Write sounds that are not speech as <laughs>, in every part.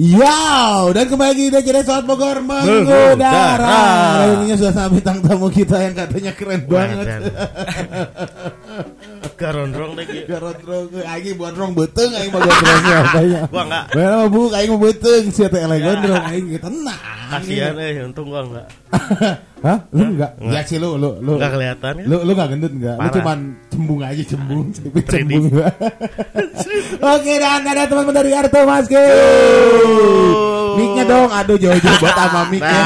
Yo, dan kembali lagi di Kira Soal Bogor Mengudara. mengudara. Ini sudah sama bintang tamu kita yang katanya keren banget. <laughs> Garondrong deh gitu. Garondrong, aing buat rong beteng, aing mah gondrongnya <laughs> apanya. Gua enggak. Well, bu, aing mau beteng, siapa ele gondrong, aing tenang. Kasihan eh, untung gua enggak. <laughs> Hah? Lu enggak? Ya sih lu, lu, lu. Enggak kelihatan kan? Lu lu gak gendut enggak? Lu cuman cembung aja cembung, tapi 3D. cembung. <laughs> Oke, dan ada teman-teman dari Arto Maske. Mic-nya dong, aduh jauh-jauh buat sama mic-nya.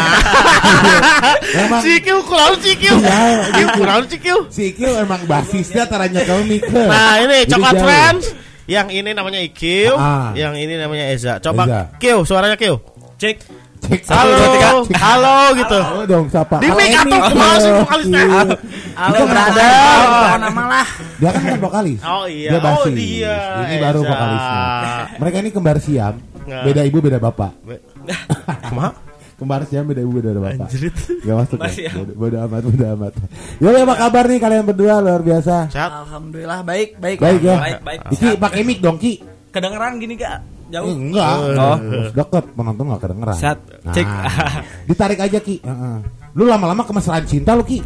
Emang Cikiu kurang cikiu. Ya, Cikiu kurang cikiu. si Ikil emang basisnya taranya kalau mic. Nah, ini Coklat. Friends. Yang ini namanya Ikiu, Ah. yang ini namanya Eza. Coba Eza. Kiu, suaranya Kiu. Cek. Cek Halo, halo gitu. Halo dong, siapa? Di mic Halo, atau ke mana sih Halo, vokalisnya? Ikil. Halo brother, kenapa? bukan nama lah. Dia kan bukan vokalis. Oh iya, Dia oh basis. dia. Ini baru Eza. vokalisnya. Mereka ini kembar siam. Nggak. Beda ibu, beda bapak. Kumaha? <laughs> Kembar siam beda ibu, beda bapak. Anjrit. Gak masuk ya? Bodo, bodo amat, bodo amat. Yo, apa kabar nih kalian berdua luar biasa? Sehat. Alhamdulillah baik, baik. Baik ya. Baik, baik. Iki pakai mic dong Ki. Kedengeran gini gak? Eh, Jauh. enggak. Oh. Deket penonton gak kedengeran. Set. Nah, Cek. <laughs> ditarik aja Ki. Heeh. Lu lama-lama kemesraan cinta lu Ki.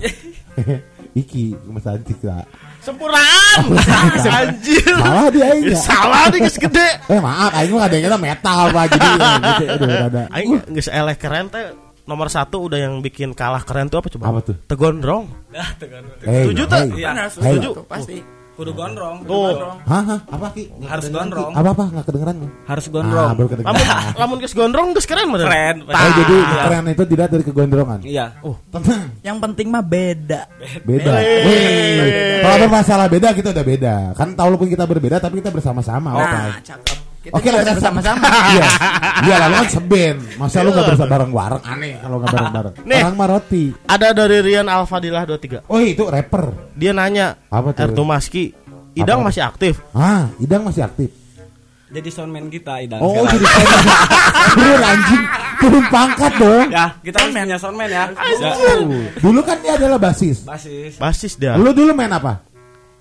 <laughs> Iki kemesraan cinta. Sempurnaan. <laughs> Anjir. Salah dia aing ya. Salah nih geus gede. Eh maaf, aing mah ada yang kata metal Pak. Jadi ya, gitu aduh ada. Aing geus eleh keren teh nomor satu udah yang bikin kalah keren tuh apa coba? Apa tuh? Tegondrong. Dah, tekan. Hey, Setuju tak? Iya, setuju. Pasti. Kudu gondrong, kudu Tuh. gondrong. Hah, hah, apa Ki? Nggak Harus kedengeran, Ki. gondrong. Apa apa nggak kedengeran? Harus Ah, gondrong. baru Lamun kedengeran. lamun geus gondrong geus keren bener. Keren. Oh, jadi Iya. keren itu tidak dari kegondrongan. Iya. Oh, Tenang, Yang penting mah beda. beda. Wih, Kalau bermasalah beda kita udah beda. Kan tahu walaupun kita berbeda tapi kita bersama-sama. Oke. Nah, cakep. Oke lah bersama-sama. <laughs> Iya. <laughs> Iya lalu kan seben. Masa lu nggak bersama bareng bareng aneh kalau nggak bareng bareng. <laughs> Nih. Orang mah roti. ada dari Rian Alfadilah 23. Oh itu rapper. Dia nanya, Apa tuh? Ertu Maski, Idang Apa? masih aktif? Ah, Idang masih aktif. Jadi soundman kita Idan. Oh, sekarang. jadi Bener anjing. Turun pangkat dong. Ya, kita punya soundman ya. Ya. Dulu kan dia adalah basis. Basis, Basis dia. Lu dulu main apa?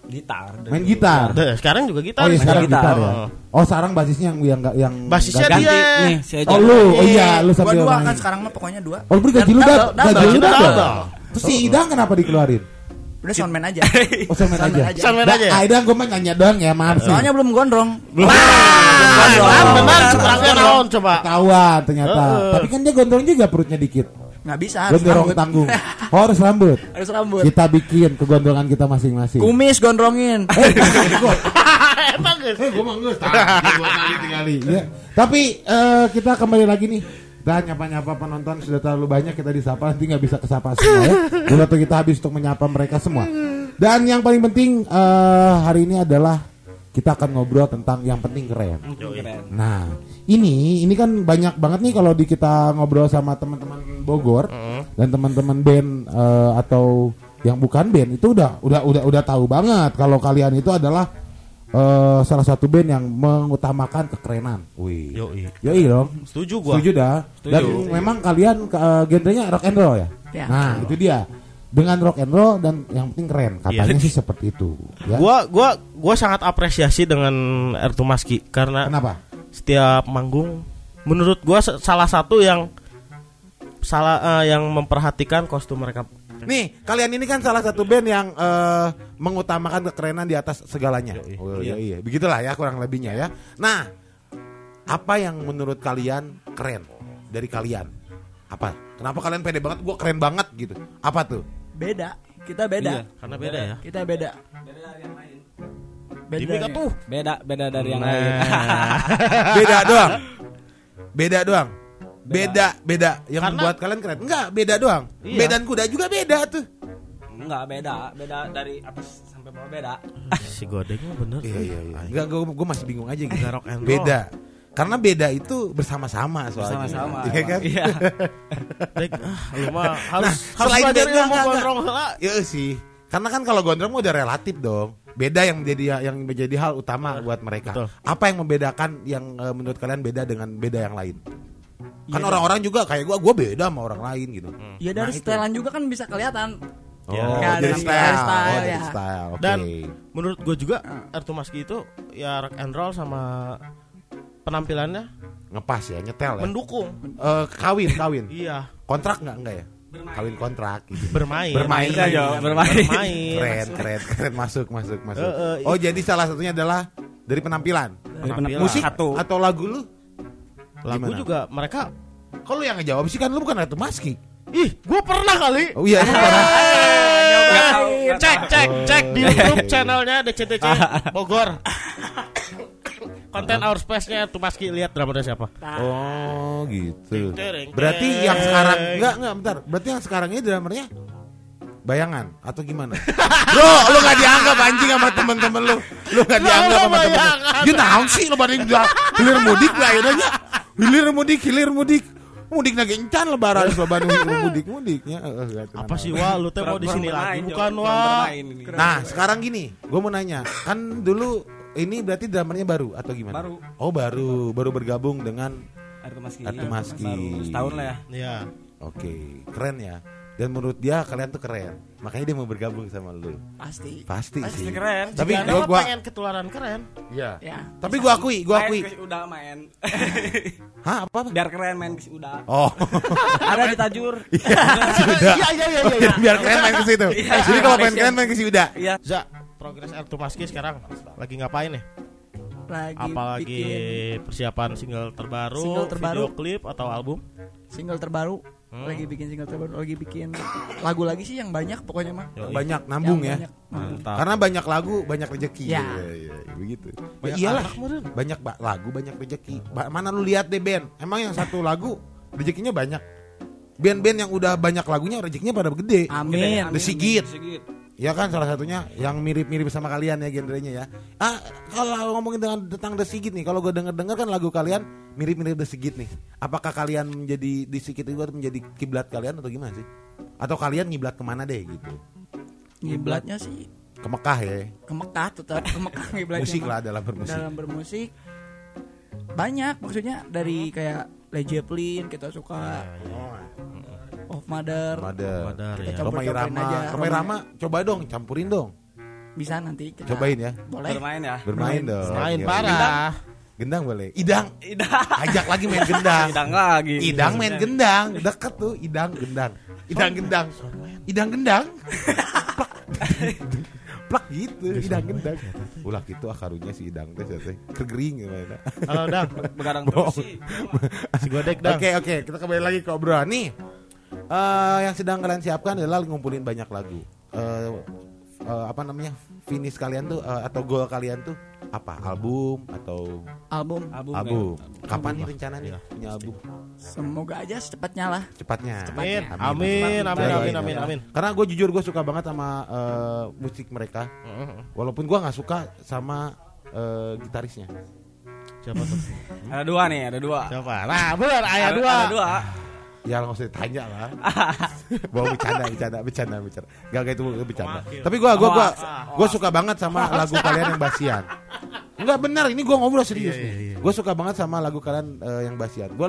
Gitar. Main gitar. Udah, sekarang juga Oh gitar. iya main sekarang gitar. gitar ya. Oh. Oh sekarang basisnya yang yang yang Basisnya ganti. dia. Nih, Eja. Oh lu, oh iya lu sambil dua main. kan sekarang mah pokoknya dua. Oh beri gaji lu dap, gaji lu double. Terus si Idang kenapa dikeluarin? Udah soundman aja. Oh Soundman aja. aja. Soundman Nah, aja ah, Idang gue mah nanya doang ya maaf sih. Soalnya belum gondrong. Belum. Benar, benar, sebenarnya naon coba. Ketahuan ternyata. Tapi kan dia gondrong juga perutnya dikit. Nggak bisa harus Gondrong rambut. tanggung. <laughs> Oh, harus rambut. Harus rambut. Kita bikin kegondrongan kita masing-masing. Kumis gondrongin. Eh, <laughs> gue mah ngeus. Dua kali tinggali. Ya. Tapi eh, kita kembali lagi nih. Dan nyapa-nyapa penonton sudah terlalu banyak kita disapa nanti nggak bisa kesapa semua ya. Dulu kita habis untuk menyapa mereka semua. Dan yang paling penting eh, hari ini adalah kita akan ngobrol tentang yang penting keren. Keren. Nah, ini ini kan banyak banget nih kalau di kita ngobrol sama teman-teman Bogor dan teman-teman band eh, atau yang bukan band itu udah udah udah udah tahu banget kalau kalian itu adalah eh, salah satu band yang mengutamakan kekerenan. Wih. Yoi. Yoi dong. Setuju gua. Setuju dah. Dan memang kalian eh, genrenya rock and roll ya. Ya. Nah, itu dia. Dengan rock and roll dan yang penting keren. Katanya Iya. sih seperti itu. Ya. Gua gua gua sangat apresiasi dengan Ertu Maski karena Kenapa? setiap manggung menurut gua salah satu yang salah eh, yang memperhatikan kostum mereka. Nih, kalian ini kan salah satu band yang eh, mengutamakan kekerenan di atas segalanya. Oh, iya. iya. Begitulah ya kurang lebihnya ya. Nah, apa yang menurut kalian keren dari kalian? Apa? Kenapa kalian pede banget? Gua keren banget gitu. Apa tuh? Beda. Kita beda. Iya. Karena beda ya. Kita beda. Beda. Dimik tuh. Beda, beda dari yang Nah. lain. <laughs> Beda doang. Beda doang. Beda, beda. Yang Karena- membuat kalian keren. Enggak, beda doang. Iya. Bedan kuda juga beda tuh. Enggak beda, beda dari atas sampai bawah beda. Si Godeng mah bener. Iya, iya, iya. Enggak, gua, masih bingung aja gitu. Rock and roll. Beda. Karena beda itu bersama-sama soalnya. Bersama-sama. Iya kan? Iya. <laughs> Ah, lu mah harus Nah, harus selain beda, enggak, gondrong heula. Iya sih. Karena kan kalau gondrong udah relatif dong. Beda yang menjadi yang menjadi hal utama buat mereka. Betul. Apa yang membedakan yang eh, menurut kalian beda dengan beda yang lain? Kan Iya, orang-orang juga kayak gua, gua beda sama orang lain gitu. Ya dari Nah, itu. setelan juga kan bisa kelihatan. Oh, Ya, jadi dari style, style, oh, ya. style. Oke. Dan menurut gue juga Ertu Maski itu ya rock and roll sama penampilannya Ngepas ya, nyetel ya. Mendukung. Eh, kawin, kawin. Iya. Kontrak nggak enggak ya? Kawin kontrak gitu. Bermain. Bermain. Iya, Jo, bermain. Bermain. Keren, keren, keren masuk, masuk, masuk. Eh, eh, oh, jadi salah satunya adalah dari penampilan. Penampilan. Musik Satu. atau lagu lu? Lagu Gimana? juga mereka Kalau yang ngejawab sih kan lu bukan Ratu Maski. Ih, gua pernah kali. Oh iya, pernah. Cek, cek, cek di YouTube channelnya DCTC <laughs> Bogor. Konten Our Space-nya tuh Maski lihat dramanya siapa. Oh, gitu. Berarti yang sekarang enggak enggak bentar. Berarti yang sekarang ini drummernya bayangan atau gimana? <laughs> Bro, lu gak dianggap anjing sama temen-temen lu. Lu gak dianggap sama temen lu. You naon sih lu banding udah hilir mudik lah akhirnya. Hilir mudik, hilir mudik. Mudik lagi encan lebaran Bandung hilir mudik mudiknya. Apa sih Wah, lu teh mau di sini lagi bukan Wah. Nah, sekarang gini, gue mau nanya, kan dulu ini berarti drummernya baru atau gimana? Baru. Oh, baru, baru bergabung dengan Artu Maski. Artu Maski. Baru setahun lah ya. Iya. Oke, keren ya. Dan menurut dia kalian tuh keren. Makanya dia mau bergabung sama lu. Pasti. Pasti, Pasti sih. keren. Tapi Jika gua gua pengen ketularan keren. Iya. Ya. Tapi gua akui, gua akui. Udah main. <laughs> Hah, apa? apa? Biar keren main ke udah. Oh. <laughs> Ada di tajur. <laughs> Sudah. Iya iya iya iya. Biar keren main ke situ. Jadi kalau pengen keren main ke si Uda. Iya. Za, progres R2 Maski sekarang lagi ngapain nih? Lagi Apalagi bikin persiapan single terbaru, Single terbaru. video klip atau album? single terbaru. Hmm. Lagi bikin single terbaru, lagi bikin lagu lagi sih yang banyak pokoknya mah. Banyak nambung Yang ya. banyak. Mantap. Karena banyak lagu, banyak rezeki. Ya. Iya, iya, iya, begitu. Ya, Banyak iyalah. anak meren. Banyak ba- lagu, banyak rezeki. Ba- mana lu lihat deh band. Emang yang satu lagu rezekinya banyak. Band-band yang udah banyak lagunya rezekinya pada gede. Amin. The Sigit. Sigit. Ya kan salah satunya yang mirip-mirip sama kalian ya genrenya ya. Ah kalau ngomongin dengan tentang The Sigit nih, kalau gue denger-denger kan lagu kalian mirip-mirip The Sigit nih. Apakah kalian menjadi The Sigit itu menjadi kiblat kalian atau gimana sih? Atau kalian ngiblat ke mana deh gitu? Ngiblatnya sih Ke Mekah ya. ke Mekah tetap ke Mekah <laughs> ngiblatnya. Musik lah dalam bermusik. Dalam bermusik banyak maksudnya dari kayak Led Zeppelin kita suka Of Mother Mother. Mother, Kita ya. campur- Romai campurin Rama. aja. Romai Rama coba dong campurin dong. bisa nanti kita Cobain ya. boleh Bermain ya. Bermain dong. Main Iya. parah. Gendang boleh. Idang. Idang. Ajak lagi main <laughs> gendang. Idang lagi. Idang main gendang, deket tuh Idang gendang. Idang gendang. Idang gendang. Plak. Plak gitu, Idang gendang. Ulah gitu ah karunya si Idang teh teh. Kegering gimana. Halo Dang, Begadang terus sih. si Godek Dang. Oke oke, kita kembali lagi ke obrolan nih. Eh yang sedang kalian siapkan adalah ngumpulin banyak lagu. Eh eh, apa namanya? Finish kalian tuh eh, atau goal kalian tuh apa? Album atau album Album. album? kan? Kapan nih rencananya punya album? semoga aja secepatnya lah Cepatnya. Amin, amin, amin, amin, amin, amin. Karena gue jujur gue suka banget sama eh, musik mereka. Walaupun gue nggak suka sama eh, gitarisnya. Siapa tuh? Ada dua nih, ada dua. Siapa? Nah, benar, ayah Ada- dua. Ada dua. Ya nggak usah ditanya lah. <laughs> Bawa bercanda, bercanda, bercanda, bercanda. Gak gak itu bercanda. Tapi gue gua gua Hoax. gua suka banget sama lagu kalian yang basian. Enggak benar, ini gue ngobrol serius Iya, nih. iya. Gue suka banget sama lagu kalian eh, yang basian. Gue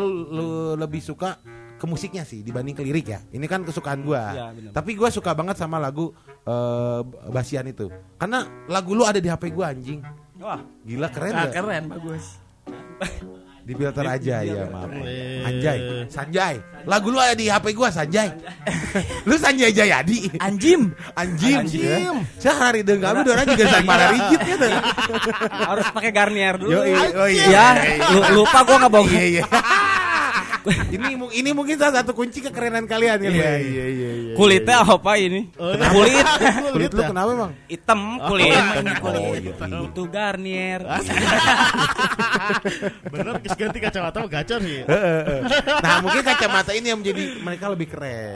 lebih suka ke musiknya sih dibanding ke lirik ya. Ini kan kesukaan gue. Benar. Tapi gue suka banget sama lagu eh, basian itu. Karena lagu lu ada di HP gue anjing. Wah, Gila keren Ah, gak? keren bagus <laughs> Di filter aja ya maaf. Anjay, Sanjay. Lagu lu ada di HP gua Sanjay. <laughs> lu Sanjay Jayadi. anjim Anjim. Anjim. Sehari deng kami dua juga sang marah rigid ya. harus pakai Garnier dulu. Yo, iya, oh iya. Ya, lu- lupa gua nggak bawa. Iya, iya. <laughs> ini ini mungkin salah satu kunci kekerenan kalian kali ya. Iya, iya, iya. Kulitnya apa ini? Kulit <laughs> Kulit lu kenapa emang? hitam kulit. Oh, iya. Itu Garnier. <laughs> Bener, kis ganti kacamata mah gacor sih. Nah, mungkin kacamata ini yang menjadi mereka lebih keren.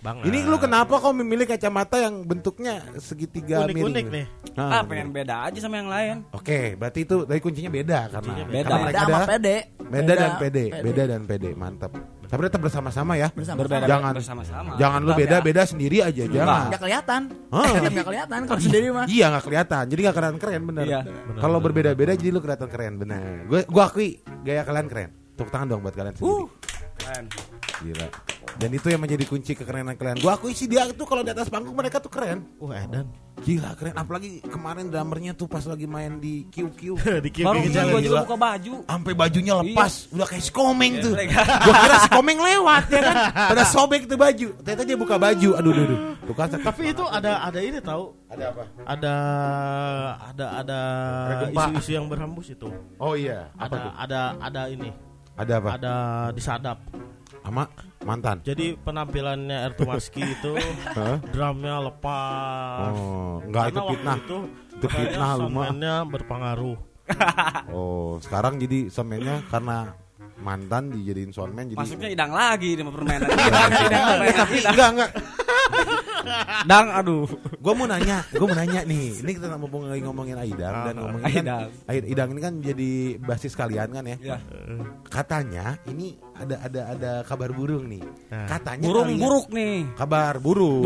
Banget. Ini lu kenapa kau memilih kacamata yang bentuknya segitiga Unik-unik miring? nih. Nah, Ah, pengen beda aja sama yang lain. Oke, berarti itu dari kuncinya beda karena Kuncinya beda. karena beda sama adalah pede beda dan pede, beda dan pede, mantap. Tapi tetap bersama-sama ya. bersama Berbeda Jangan- bersama-sama. Jangan lu Tetap ya. beda-beda sendiri aja, jangan. nggak kelihatan Hah? tetap <laughs> nggak kelihatan kalau sendiri mah Iya nggak kelihatan, jadi nggak keren keren bener. Iya. Kalau berbeda-beda jadi lu kelihatan keren bener. Gue gue akui gaya kalian keren. Tepuk tangan dong buat kalian sendiri. Uh. Keren. Gila. Dan itu yang menjadi kunci kekerenan kalian. Gua akui sih dia tuh kalau di atas panggung mereka tuh keren. Wah, Edan. Gila keren. Apalagi kemarin drummernya tuh pas lagi main di QQ. <laughs> Di Kim Baru ini jalan gue juga gila. buka baju. Sampai bajunya lepas, udah kayak si komeng tuh. mereka. Gua kira si komeng lewat ya kan. <laughs> Pada sobek tuh baju. Ternyata dia buka baju. Aduh, aduh, aduh. Tuh kan. Tapi itu ada ada ini tahu. Ada apa? Ada ada ada isu-isu yang berhembus itu. Oh iya. Apa Ada tuh? ada ada ini. Ada apa? Ada disadap. Sama mantan. Jadi penampilannya Ertu Maski itu <laughs> drumnya lepas. Oh, enggak itu fitnah. Itu, Itu fitnah lu mah. soundman-nya berpengaruh. Oh, sekarang jadi semennya karena mantan dijadiin soundman jadi Masuknya idang lagi di permainan. Eh, tapi enggak enggak. Dang, aduh. Gue mau nanya, gue mau nanya nih. Ini kita ngomong lagi ngomongin Aidang dan ngomongin kan, Aidang. Aid- Idang ini kan jadi basis kalian kan ya. Ya. Katanya ini ada ada ada kabar burung nih. Nah. Katanya Burung kalian- buruk nih. Kabar burung.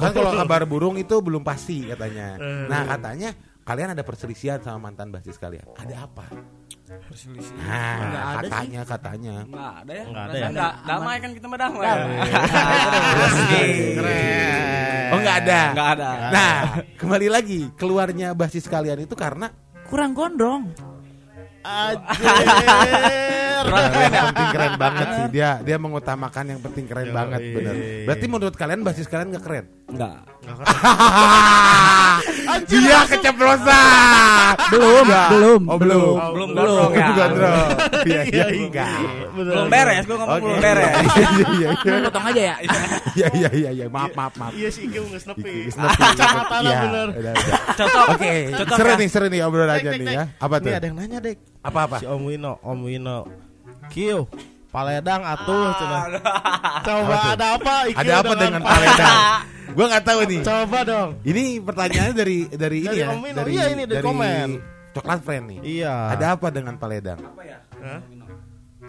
Kan kalau kabar burung itu belum pasti katanya. Eh. Nah, katanya kalian ada perselisihan sama mantan basis kalian. Ada apa? Perselisih. Nah, Nggak ada sih. katanya katanya. Enggak ada ya? Nggak ada ya? Nggak, damai kan kita mah damai. Keren. Oh, enggak ada. Enggak ada. Nah, kembali lagi keluarnya basis kalian itu karena Kurang gondrong. Anjir. yang penting keren banget sih dia dia mengutamakan yang penting keren Yoi. banget bener. Berarti menurut kalian basis kalian gak keren? Enggak. <laughs> dia keceplosan. Belum, Enggak. belum. Oh belum. Belum gondrong ya. Gondrong. Iya iya Iya, enggak. Bener. Belum beres, gue ngomong belum beres. Iya iya Potong aja ya. iya iya iya iya maaf maaf maaf. Iya sih, Iki nggak nepi. Kacamata lah Iya, bener. Cocok. Oke, seru ya? nih seru nih obrolannya nih ya. Apa tuh? Ini ada yang nanya, Dek. Apa apa? Si Om Wino, Om Wino. Kiu, Paledang atuh cenah. <laughs> Coba Apa tuh? ada apa Iki Ada apa dengan Paledang? <laughs> Gua nggak tahu nih. Coba dong. Ini pertanyaannya dari dari ini Dari ya. Om Wino. Iya, ini dari komen. Coklat Friend nih. Iya. Ada apa dengan Paledang? Hah?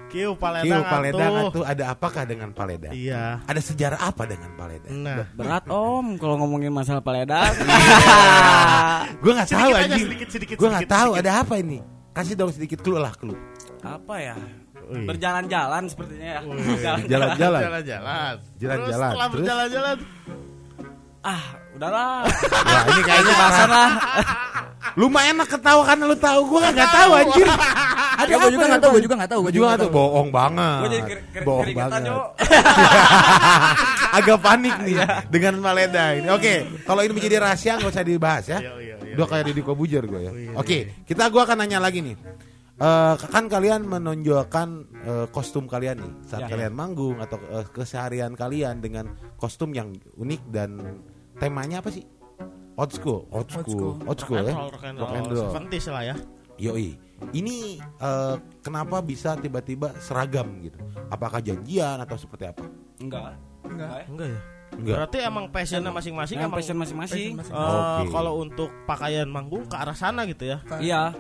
Kiu Paledang, Kiu Paledang atuh. itu ada apakah dengan Paledang? Iya. Ada sejarah apa dengan Paledang? Nah, Berat om kalau ngomongin masalah paledang. <laughs> Gue nggak tahu aja, Gue nggak tahu sedikit. ada apa ini. Kasih dong sedikit clue lah clue. Apa ya? Berjalan-jalan sepertinya ya. <laughs> Jalan-jalan. jalan-jalan. Jalan-jalan. Terus setelah berjalan-jalan Ah, udahlah. Wah ini kayaknya Bahasan lah. Lu mah enak ketawa karena lu tahu. Gue nggak tahu anjir. Ada gua juga nggak tahu, gua juga nggak tahu, Gue gua juga tahu. Bohong banget. Gue jadi Bohong banget. <laughs> Agak panik nih dengan Maleda ini. Oke, kalau ini menjadi rahasia nggak usah dibahas ya. Iya, iya, iya, Udah kayak Deddy Kobujer gue ya. iya, Oke, kita gua akan nanya lagi nih. Eh, kan kalian menonjolkan eh, kostum kalian nih saat Ya. kalian manggung atau eh, keseharian kalian dengan kostum yang unik dan temanya apa sih? Old school, old school, old school, ya. rock and Rock roll, and roll. 70s lah ya. Yoi. Ini eh, kenapa bisa tiba-tiba seragam gitu? Apakah janjian atau seperti apa? Enggak. Enggak. Enggak ya? Enggak. Berarti emang passionnya masing-masing emang passion masing-masing. eh, Oke. kalau untuk pakaian manggung ke arah sana gitu ya. Iya.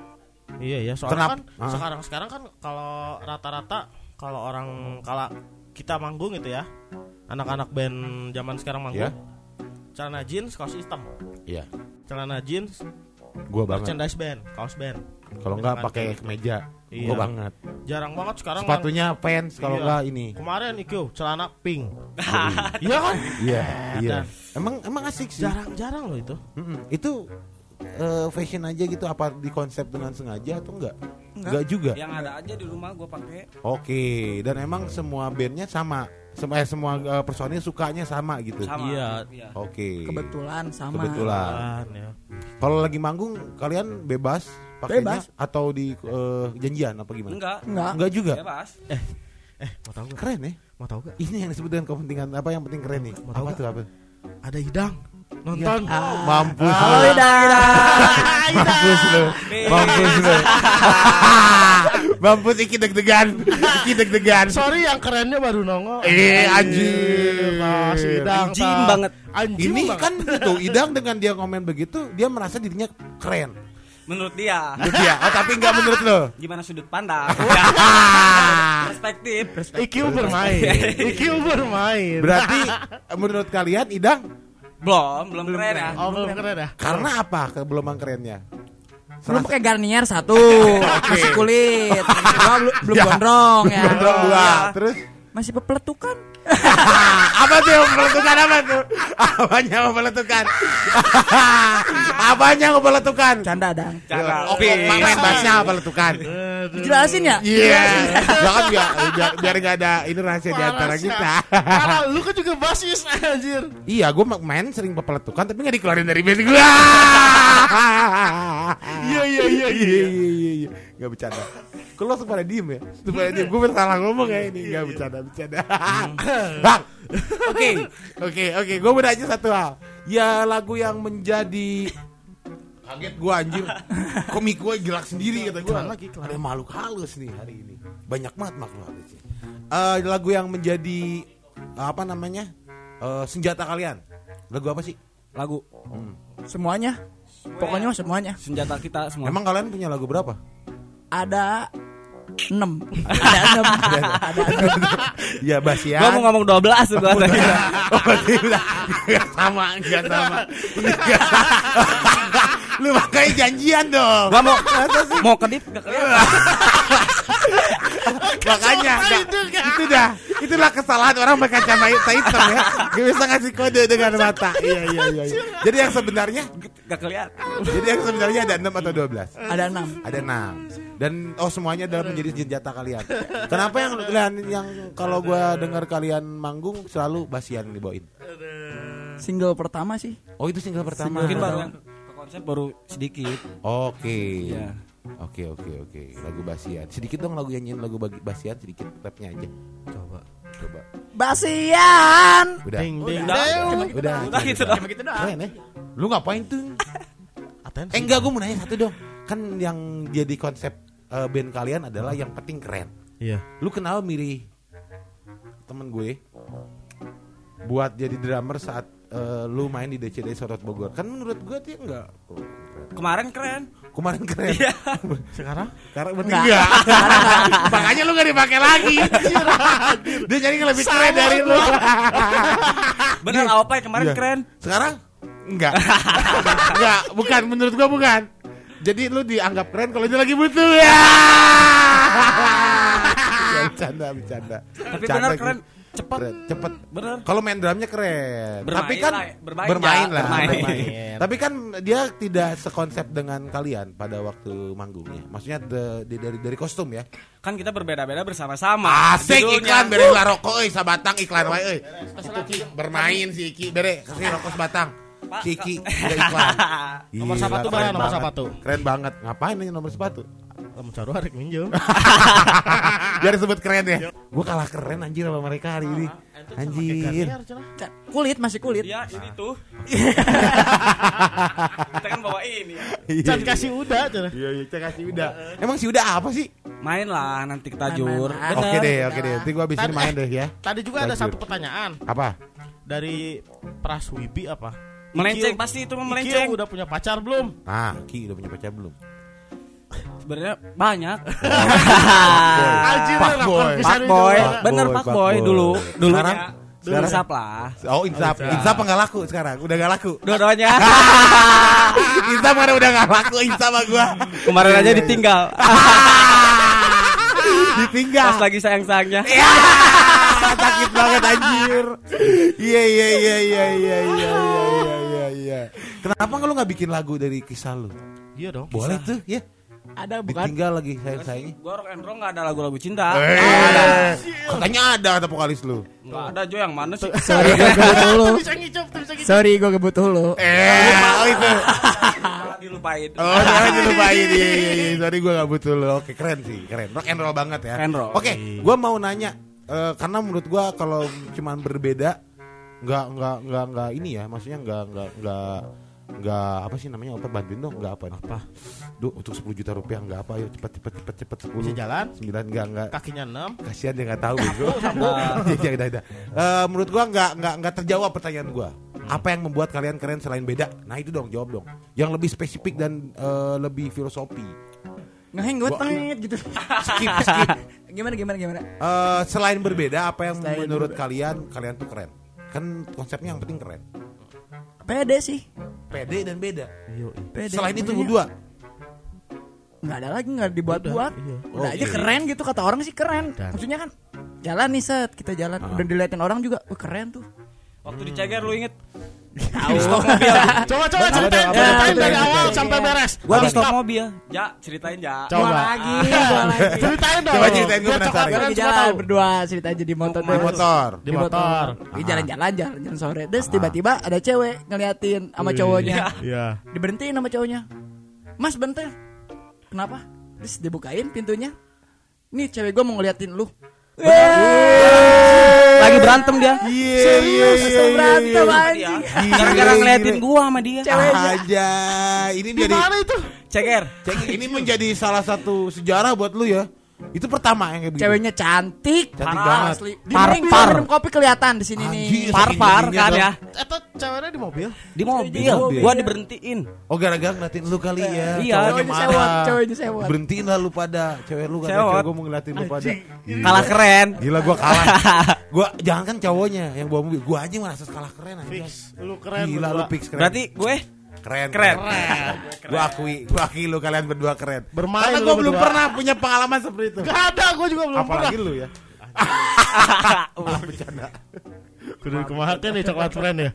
Iya ya, soalnya kan Ah. sekarang sekarang kan kalau rata-rata kalau orang kalau kita manggung gitu ya. Anak-anak band zaman sekarang manggung. Ya. Celana jeans, kaos hitam. Iya. Celana jeans, Gua banget. merchandise band, kaos band. Kalau enggak Dengan pakai kayak gitu. kemeja. Iya. Gua banget. Jarang banget sekarang Sepatunya pants kalau Iya. enggak ini. Kemarin itu celana pink. <laughs> Iya kan? Iya, iya. Dan- Emang emang asik sih. Jarang-jarang loh itu. Mm-mm. Itu eh, fashion aja gitu apa di konsep dengan sengaja atau enggak? Enggak juga. Yang ada aja di rumah gue pakai. Oke, dan emang semua bandnya sama. Semua eh, semua eh, personil sukanya sama gitu. Sama. Iya. Oke. Kebetulan sama. Kebetulan. Ya. Kalau lagi manggung kalian bebas pakainya Bebas. atau di eh, janjian apa gimana? Enggak. Enggak. Enggak juga. Bebas. Eh, mau tahu gak? Keren ya. Mau tahu gak? Ini yang disebut dengan kepentingan apa yang penting keren nih? Mau tahu Apa tuh apa? Ada hidang nonton. Mampus Halo lu. Ida. Mampus lu. Mampus lu. <laughs> Mampus iki deg-degan. Iki deg-degan. Sorry yang kerennya baru nongol. Eh anjir. Pas hidang. Anjing tak. banget. Anjing Ini banget. kan gitu, Idang dengan dia komen begitu, dia merasa dirinya keren. Menurut dia. Menurut dia. Oh, tapi enggak menurut lo. Gimana sudut pandang? <laughs> Perspektif. IQ bermain. <laughs> IQ bermain. Berarti menurut kalian Idang Belum, belum keren ya. Oh, belum keren ya? karena apa kebeloman kerennya? Belum pakai Garnier satu, <laughs> masih kulit. Dua <laughs> belum belum Ya. gondrong ya. Gondrong dua. Iya. Terus Masih pepeletukan. <laughs> apa tuh yang meletukan apa tuh? Apanya yang meletukan? <laughs> Apanya yang meletukan? Canda dang. Cara Oke, main bassnya apa letukan? Dijelasin ya? Iya, <laughs> jangan biar biar, biar gak ada ini rahasia di antara kita. Parah, lu kan juga basis anjir. iya, gue main sering peletukan tapi gak dikeluarin dari band gue. Iya iya iya iya iya iya. Gak bercanda. Kalau langsung pada diem ya, pada diem. Gue salah ngomong ya ini, gak bercanda bercanda. Bang, oke oke oke. Gue mau nanya satu hal. Ya lagu yang menjadi kaget gue anjir komik gue gelak sendiri kata gue lagi ada makhluk halus nih hari ini banyak banget makhluk halus Eh, lagu yang menjadi apa namanya Eh, senjata kalian lagu apa sih lagu Semuanya. Pokoknya semuanya. senjata kita semua. emang kalian punya lagu berapa Ada enam. <laughs> Ada enam. Ada enam. ya Basian Gua mau ngomong 12 tuh gua tadi. oh, berarti udah nggak sama nggak sama Nggak. lu makanya janjian dong Gua mau mau kedip gak kelihatan. <laughs> makanya nggak- itu dah. Itulah kesalahan orang berkacamata hitam ya. Gak bisa ngasih kode dengan mata. Iya iya iya iya. jadi yang sebenarnya Gak kelihatan. jadi yang sebenarnya ada 6 atau 12 Ada enam. ada 6 dan oh semuanya dalam menjadi senjata kalian. Kenapa yang kalian yang kalau gua dengar kalian manggung selalu basian dibawain. Single pertama sih. oh itu single pertama. Mungkin baru konsep baru sedikit. oke. Iya. Oke oke oke lagu basian sedikit dong lagu nyanyiin lagu bagi basian sedikit rapnya aja coba coba Basian. udah Ding ding Udah. ding. udah Udah gitu dong. Cuma gitu doang. Keren ya lu ngapain tuh Atensi. Eh enggak gue mau nanya satu dong Kan yang jadi konsep eh, band kalian adalah yang penting keren Iya. Lu kenapa milih temen gue Buat jadi drummer saat eh, lu main di DCD Sorot Bogor. Kan menurut gue dia enggak. Oh, keren. Kemarin keren. Kemarin keren <laughs> Sekarang? Sekarang berarti enggak. <laughs> Makanya lu gak dipakai lagi. Dia jadi lebih keren dari lu. <laughs> Bener apa ya kemarin Iya. keren. Sekarang? Enggak. Enggak Bukan. Menurut gue bukan. Jadi lu dianggap keren kalau dia lagi butuh. Ya. Bercanda bercanda. Tapi bener gue. keren. Cepet. Keren, cepet. Bener. Kalau main drumnya keren. Bermain Tapi kan lah, bermain bermain ya, lah. bermain. bermain. <laughs> Tapi kan dia tidak sekonsep dengan kalian pada waktu manggungnya. Maksudnya de- de- dari dari kostum ya. Kan kita berbeda-beda bersama-sama. Asik Judulnya. iklan bere lah rokok euy sabatang iklan wae Ki bermain si Iki bere kasih rokok sebatang. Si Iki <laughs> udah iklan. Nomor Gila, sepatu mana, nomor banget. sepatu? Keren banget. Ngapain nanya nomor sepatu? Kamu cari hari minjem. <laughs> Biar disebut keren ya. Gua kalah keren anjir sama mereka hari ini. Anjir. Ca- Kulit masih kulit. Iya, ini tuh. <laughs> kita kan bawa ini ya. Can kasih udah cina. Iya, iya, cek kasih udah. Emang si udah apa sih? Main lah nanti kita jur. Oke deh, oke deh. Nanti gua abis ini main deh ya. Tadi juga ada satu pertanyaan Apa? dari Praswibi apa? melenceng Iki, pasti itu melenceng. Iki udah punya pacar belum? Ah, Ki udah punya pacar belum? Sebenarnya banyak. Pak Boy. Pak Boy. Bener Pak Boy dulu. Dulu sekarang ya. Dulu insap lah. Oh insap, insap nggak laku sekarang, udah nggak laku. Dua-duanya. <laughs> insap mana udah nggak laku insap sama gua. Kemarin iya, aja iya, iya. ditinggal. <laughs> ditinggal. Pas lagi sayang-sayangnya. <laughs> Sakit banget anjir. Iya iya iya iya iya iya. Kenapa nggak lu nggak bikin lagu dari kisah lu? Iya dong. Boleh tuh ya. Ada bukan? Ditinggal lagi sayang sayangnya. Gua rock and roll enggak ada lagu-lagu cinta. Eh, katanya ada kata vokalis lu. Enggak ada Jo yang mana sih? Sorry gue <laughs> kebut ngicup. Sorry gue kebut dulu. Eh, oh itu. Dilupain. Oh, jangan dilupain. Iya, iya, iya. Sorry gue gak butuh lo. Oke, keren sih. Keren. Rock and roll banget ya. Rock roll. Oke, gue mau nanya. eh, karena menurut gue kalau cuman berbeda nggak nggak nggak nggak ini ya maksudnya nggak nggak nggak nggak apa sih namanya apa bantuin dong? Nggak apa Apa? Duh, untuk 10 juta rupiah nggak apa ayo cepet cepet cepet cepet 10 Bisa jalan? 9 nggak nggak. Kakinya 6 kasihan dia nggak tahu bego. ya udah udah. Eh, menurut gua nggak nggak nggak terjawab pertanyaan gua. Apa yang membuat kalian keren selain beda? Nah itu dong jawab dong. Yang lebih spesifik dan eh, lebih filosofi. Ngeheng gue tengit gitu. skip skip. Gimana gimana gimana? Eh, selain berbeda apa yang Selain menurut berbeda. kalian kalian tuh keren? Kan konsepnya yang penting keren. Pede sih. Pede dan beda Pede. selain itu dua nggak ada lagi nggak dibuat-buat. iya. Udah aja Oke. keren gitu kata orang sih keren. Dan- Maksudnya kan jalan nih set kita jalan Ah. udah diliatin orang juga wah keren tuh Waktu di Ceger lu inget? Tahu. Coba coba ceritain, apa- ceritain dari awal sampai beres. Gua di stop. mobil. Ja, ceritain Ja. Coba. Gua lagi <laughs> gua lagi. Ceritain dong. Coba ceritain, gua penasaran. lagi jalan berdua cerita aja di motor. Di motor. Di motor. Di jalan-jalan jalan jalan sore. Terus tiba-tiba ada cewek ngeliatin sama cowoknya. Iya. diberhentiin sama cowoknya. Mas bentar. Kenapa? Terus dibukain pintunya. Nih cewek gue mau ngeliatin lu Lagi berantem dia. Iya, serius berantem Dia. anjing Gara-gara ngeliatin gua sama dia. Ceweknya. Aja. Ini jadi Gimana itu? Ceger. Cek, ini menjadi salah satu sejarah buat lu ya. Itu pertama yang kayak begitu. ceweknya cantik Cantik parah, banget. asli di Par- minum, par. minum kopi kelihatan di sini nih. Par-par Saking kan ya. Itu ceweknya di mobil. Di mobil. Di mobil. Gua diberhentiin. Oh gara-gara ngeliatin lu kali ya. Iya. Cowoknya ceweknya marah. sewot ceweknya sewot Berhentiin lah lu pada cewek lu kata Sewot. cewek gue mau ngeliatin lu pada. Gila. Kalah keren. Gila gua kalah. <laughs> gua jangan kan cowoknya yang bawa mobil. Gua aja merasa kalah keren aja. Fix. Lu keren. Gila lu fix keren. Berarti gue keren. keren. Gua akui, gua akui lu kalian berdua keren. Bermain Karena gua belum berdua. pernah punya pengalaman seperti itu. Gak ada, gue juga belum Apalagi pernah. lu ya. <laughs> Bercanda. Kudu kemahakan nih coklat friend ya.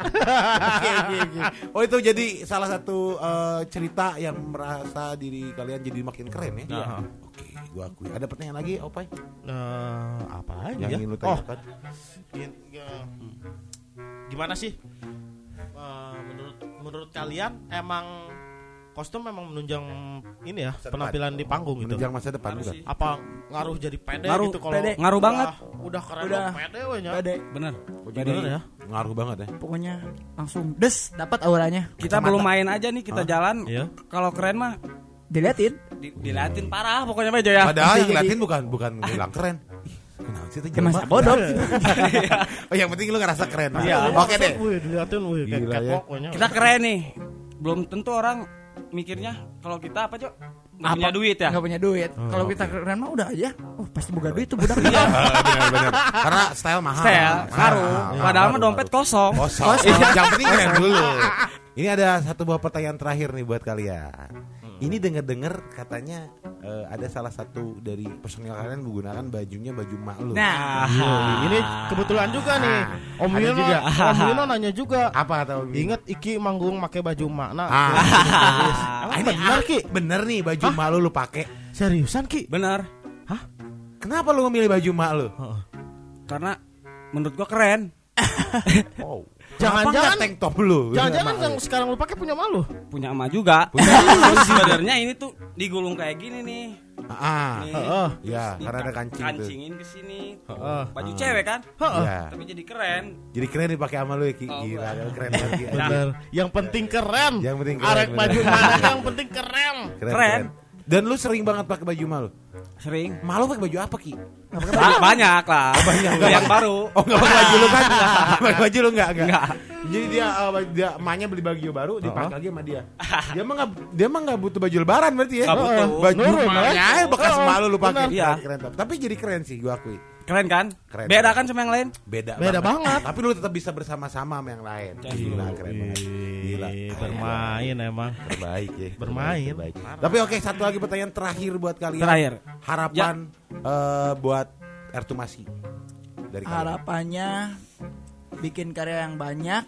Oke, oke, oke. Oh itu jadi salah satu eh, cerita yang merasa diri kalian jadi makin keren ya? Iya. Oke, gua akui. Ada pertanyaan lagi, Opai? Nah, apa aja Yang ya? ingin lu Oh, tanyakan? ya, gimana sih? Eh, menurut menurut kalian emang kostum memang menunjang ini ya Masa penampilan di panggung gitu. Menunjang masa depan bukan? sih. Apa ngaruh jadi pede Ngaruh, gitu kalau pede. Ngaruh udah- banget. Udah keren Udah. udah pede we nya. Pede. Bener. Jadi Bener ya. Ngaruh banget ya. pokoknya langsung des dapat auranya kita Kacamata. belum main aja nih kita jalan. Iya. Kalau keren mah diliatin di, diliatin parah pokoknya aja ya. Padahal yang bukan bukan bilang keren. <laughs> Ya masa jelma? bodoh Oh yang penting lu ngerasa keren. Iya. Oke deh. Wih, diliatin wih kayak Gila ya. Kita keren nih. Belum tentu orang mikirnya kalau kita apa, Cok? Nggak punya duit ya. nggak punya duit kalau kita keren mah udah aja oh pasti buka duit tuh budak Iya. <laughs> Benar-benar. Karena style mahal. Style, Mahal, ngaruh. Padahal mah dompet kosong. Kosong. Yang penting keren dulu. <laughs> Ini ada satu buah pertanyaan terakhir nih buat kalian. Ini denger-denger katanya eh, ada salah satu dari personil kalian menggunakan bajunya baju mak lu. nah Iya, ini kebetulan juga nih. Om Ada Wino, juga. <laughs> Om Wino nanya juga. apa kata Om Wino? Ingat Iki manggung pakai baju makna. Ah. <laughs> Emang ini benar Ki? Bener nih baju mak lu lu pakai. Seriusan Ki? Bener. Kenapa lu memilih baju mak lu? Karena menurut gua keren. <laughs> Oh. Jangan-jangan- tank top lu? Jangan-jangan yang sekarang lu pakai punya malu. Punya emak juga. <laughs> Sebenarnya ini tuh digulung kayak gini nih. Ah. Nih. Heeh. Ya, karena ada kancing tuh. Kancingin ke sini. Heeh. Baju cewek kan? Iya. Tapi jadi keren. Jadi keren dipakai sama lu ya Ki. Oh, Gila, keren banget Ki. Bener. Yang penting keren. Yang penting keren, Arek baju mana yang penting <laughs> keren. Keren, Keren. Dan lu sering banget pakai baju malu. Sering. Malu pakai baju apa Ki? Ba- banyak lah. banyak. Yang baru. Oh enggak pakai baju lu kan? Pakai baju lu enggak enggak. Enggak. Jadi dia uh, dia emaknya beli baju baru dipakai lagi sama dia. Dia mah enggak dia mah enggak butuh baju lebaran berarti ya. Nggak butuh. Baju emaknya ya. aja bekas Oh, malu lu pakai. Iya. Keren, keren tapi. Tapi jadi keren sih gua akui. Keren kan? Keren. Beda kan sama yang lain? Beda, Beda banget. Tapi lu tetap bisa bersama-sama sama yang lain. Gila, keren banget. Gila. Bermain emang. Terbaik ya. Bermain. Terbaik. Tapi oke, satu lagi pertanyaan terakhir buat kalian. Terakhir. Harapan eh, buat Ertumasi dari kalian. harapannya bikin karya yang banyak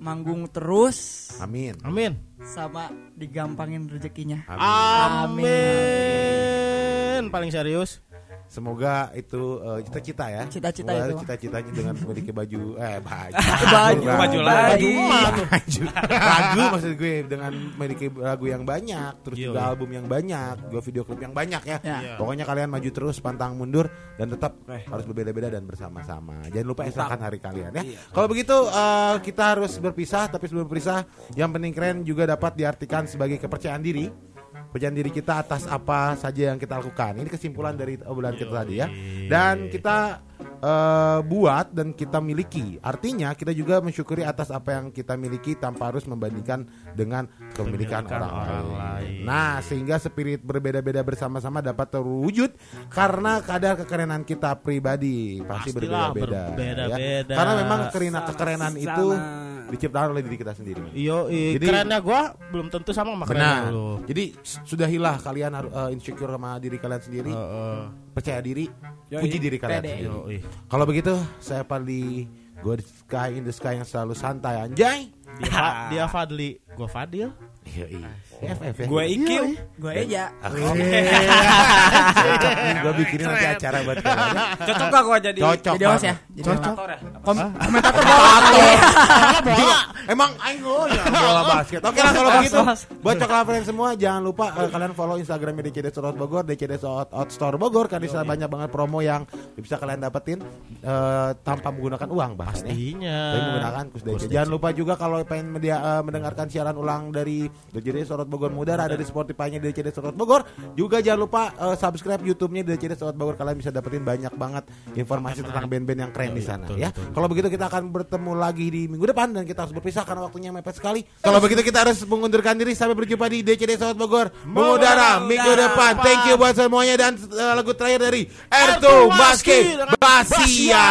manggung terus Amin. Amin. sama digampangin rezekinya Amin. Amin. Paling serius. Semoga itu eh, cita-cita ya. Cita-cita itu. Cita-citanya dengan memiliki baju eh baju. <laughs> Baju. Baju lagi. Baju. Lagu maksud gue dengan memiliki lagu yang banyak, terus Yo. juga album yang banyak, juga video klip yang banyak ya. Ya. Iya. Pokoknya kalian maju terus, pantang mundur dan tetap harus berbeda-beda dan bersama-sama. Jangan lupa esrakan hari kalian ya. Kalau begitu eh, kita harus berpisah, tapi sebelum berpisah, yang penting keren juga dapat diartikan sebagai kepercayaan diri. Kepercayaan diri kita atas apa saja yang kita lakukan. Ini kesimpulan dari obrolan kita tadi ya. Dan kita eh, buat dan kita miliki. Artinya kita juga mensyukuri atas apa yang kita miliki tanpa harus membandingkan dengan kepemilikan orang, orang lain. Nah, sehingga spirit berbeda-beda bersama-sama dapat terwujud karena kadar kekerenan kita pribadi pasti berbeda-beda. ya. Karena memang kerina, kekerenan itu diciptakan oleh diri kita sendiri. Iyo, i, Jadi- kerennya gua belum tentu sama sama kerennya. Jadi sudahilah kalian harus eh, insecure sama diri kalian sendiri, Heeh. Percaya diri, Yoi. puji diri kalian Pede. sendiri. Yoi. Kalau begitu, saya Padli Gue di sky in the sky yang selalu santai anjay. Dia, dia Fadli, gua Fadil. Yoi. FF ya. Gue IQ. Gue aja. gue bikinin nanti acara buat kalian. Cocok gak gue jadi Cocok. Jadi host ya. Jadi komentator ya? Kom komentator bola. Bola. Emang aing ya bola basket. Oke lah kalau begitu. Buat coklat semua jangan lupa eh, kalian follow Instagramnya DCD Store Bogor, DCD Out Out Store Bogor karena bisa banyak banget promo yang bisa kalian dapetin eh, tanpa menggunakan uang ya. Pastinya. Tapi menggunakan Kus. Jangan lupa juga kalau pengen media, eh, mendengarkan siaran ulang dari DCD Sorot Bogor Muda ada di Spotify-nya DCD Sorot Bogor. Juga jangan lupa eh, subscribe YouTube-nya DCD Sorot Bogor kalian bisa dapetin banyak banget informasi <laughs> tentang band-band yang keren di sana betul, ya. Kalau begitu kita akan bertemu lagi di minggu depan dan kita harus berpisah karena waktunya mepet sekali. Kalau begitu kita harus mengundurkan diri sampai berjumpa di DCD Sorot Bogor mengudara minggu depan. Thank you buat semuanya dan eh, lagu terakhir dari Ertu Maski Basia.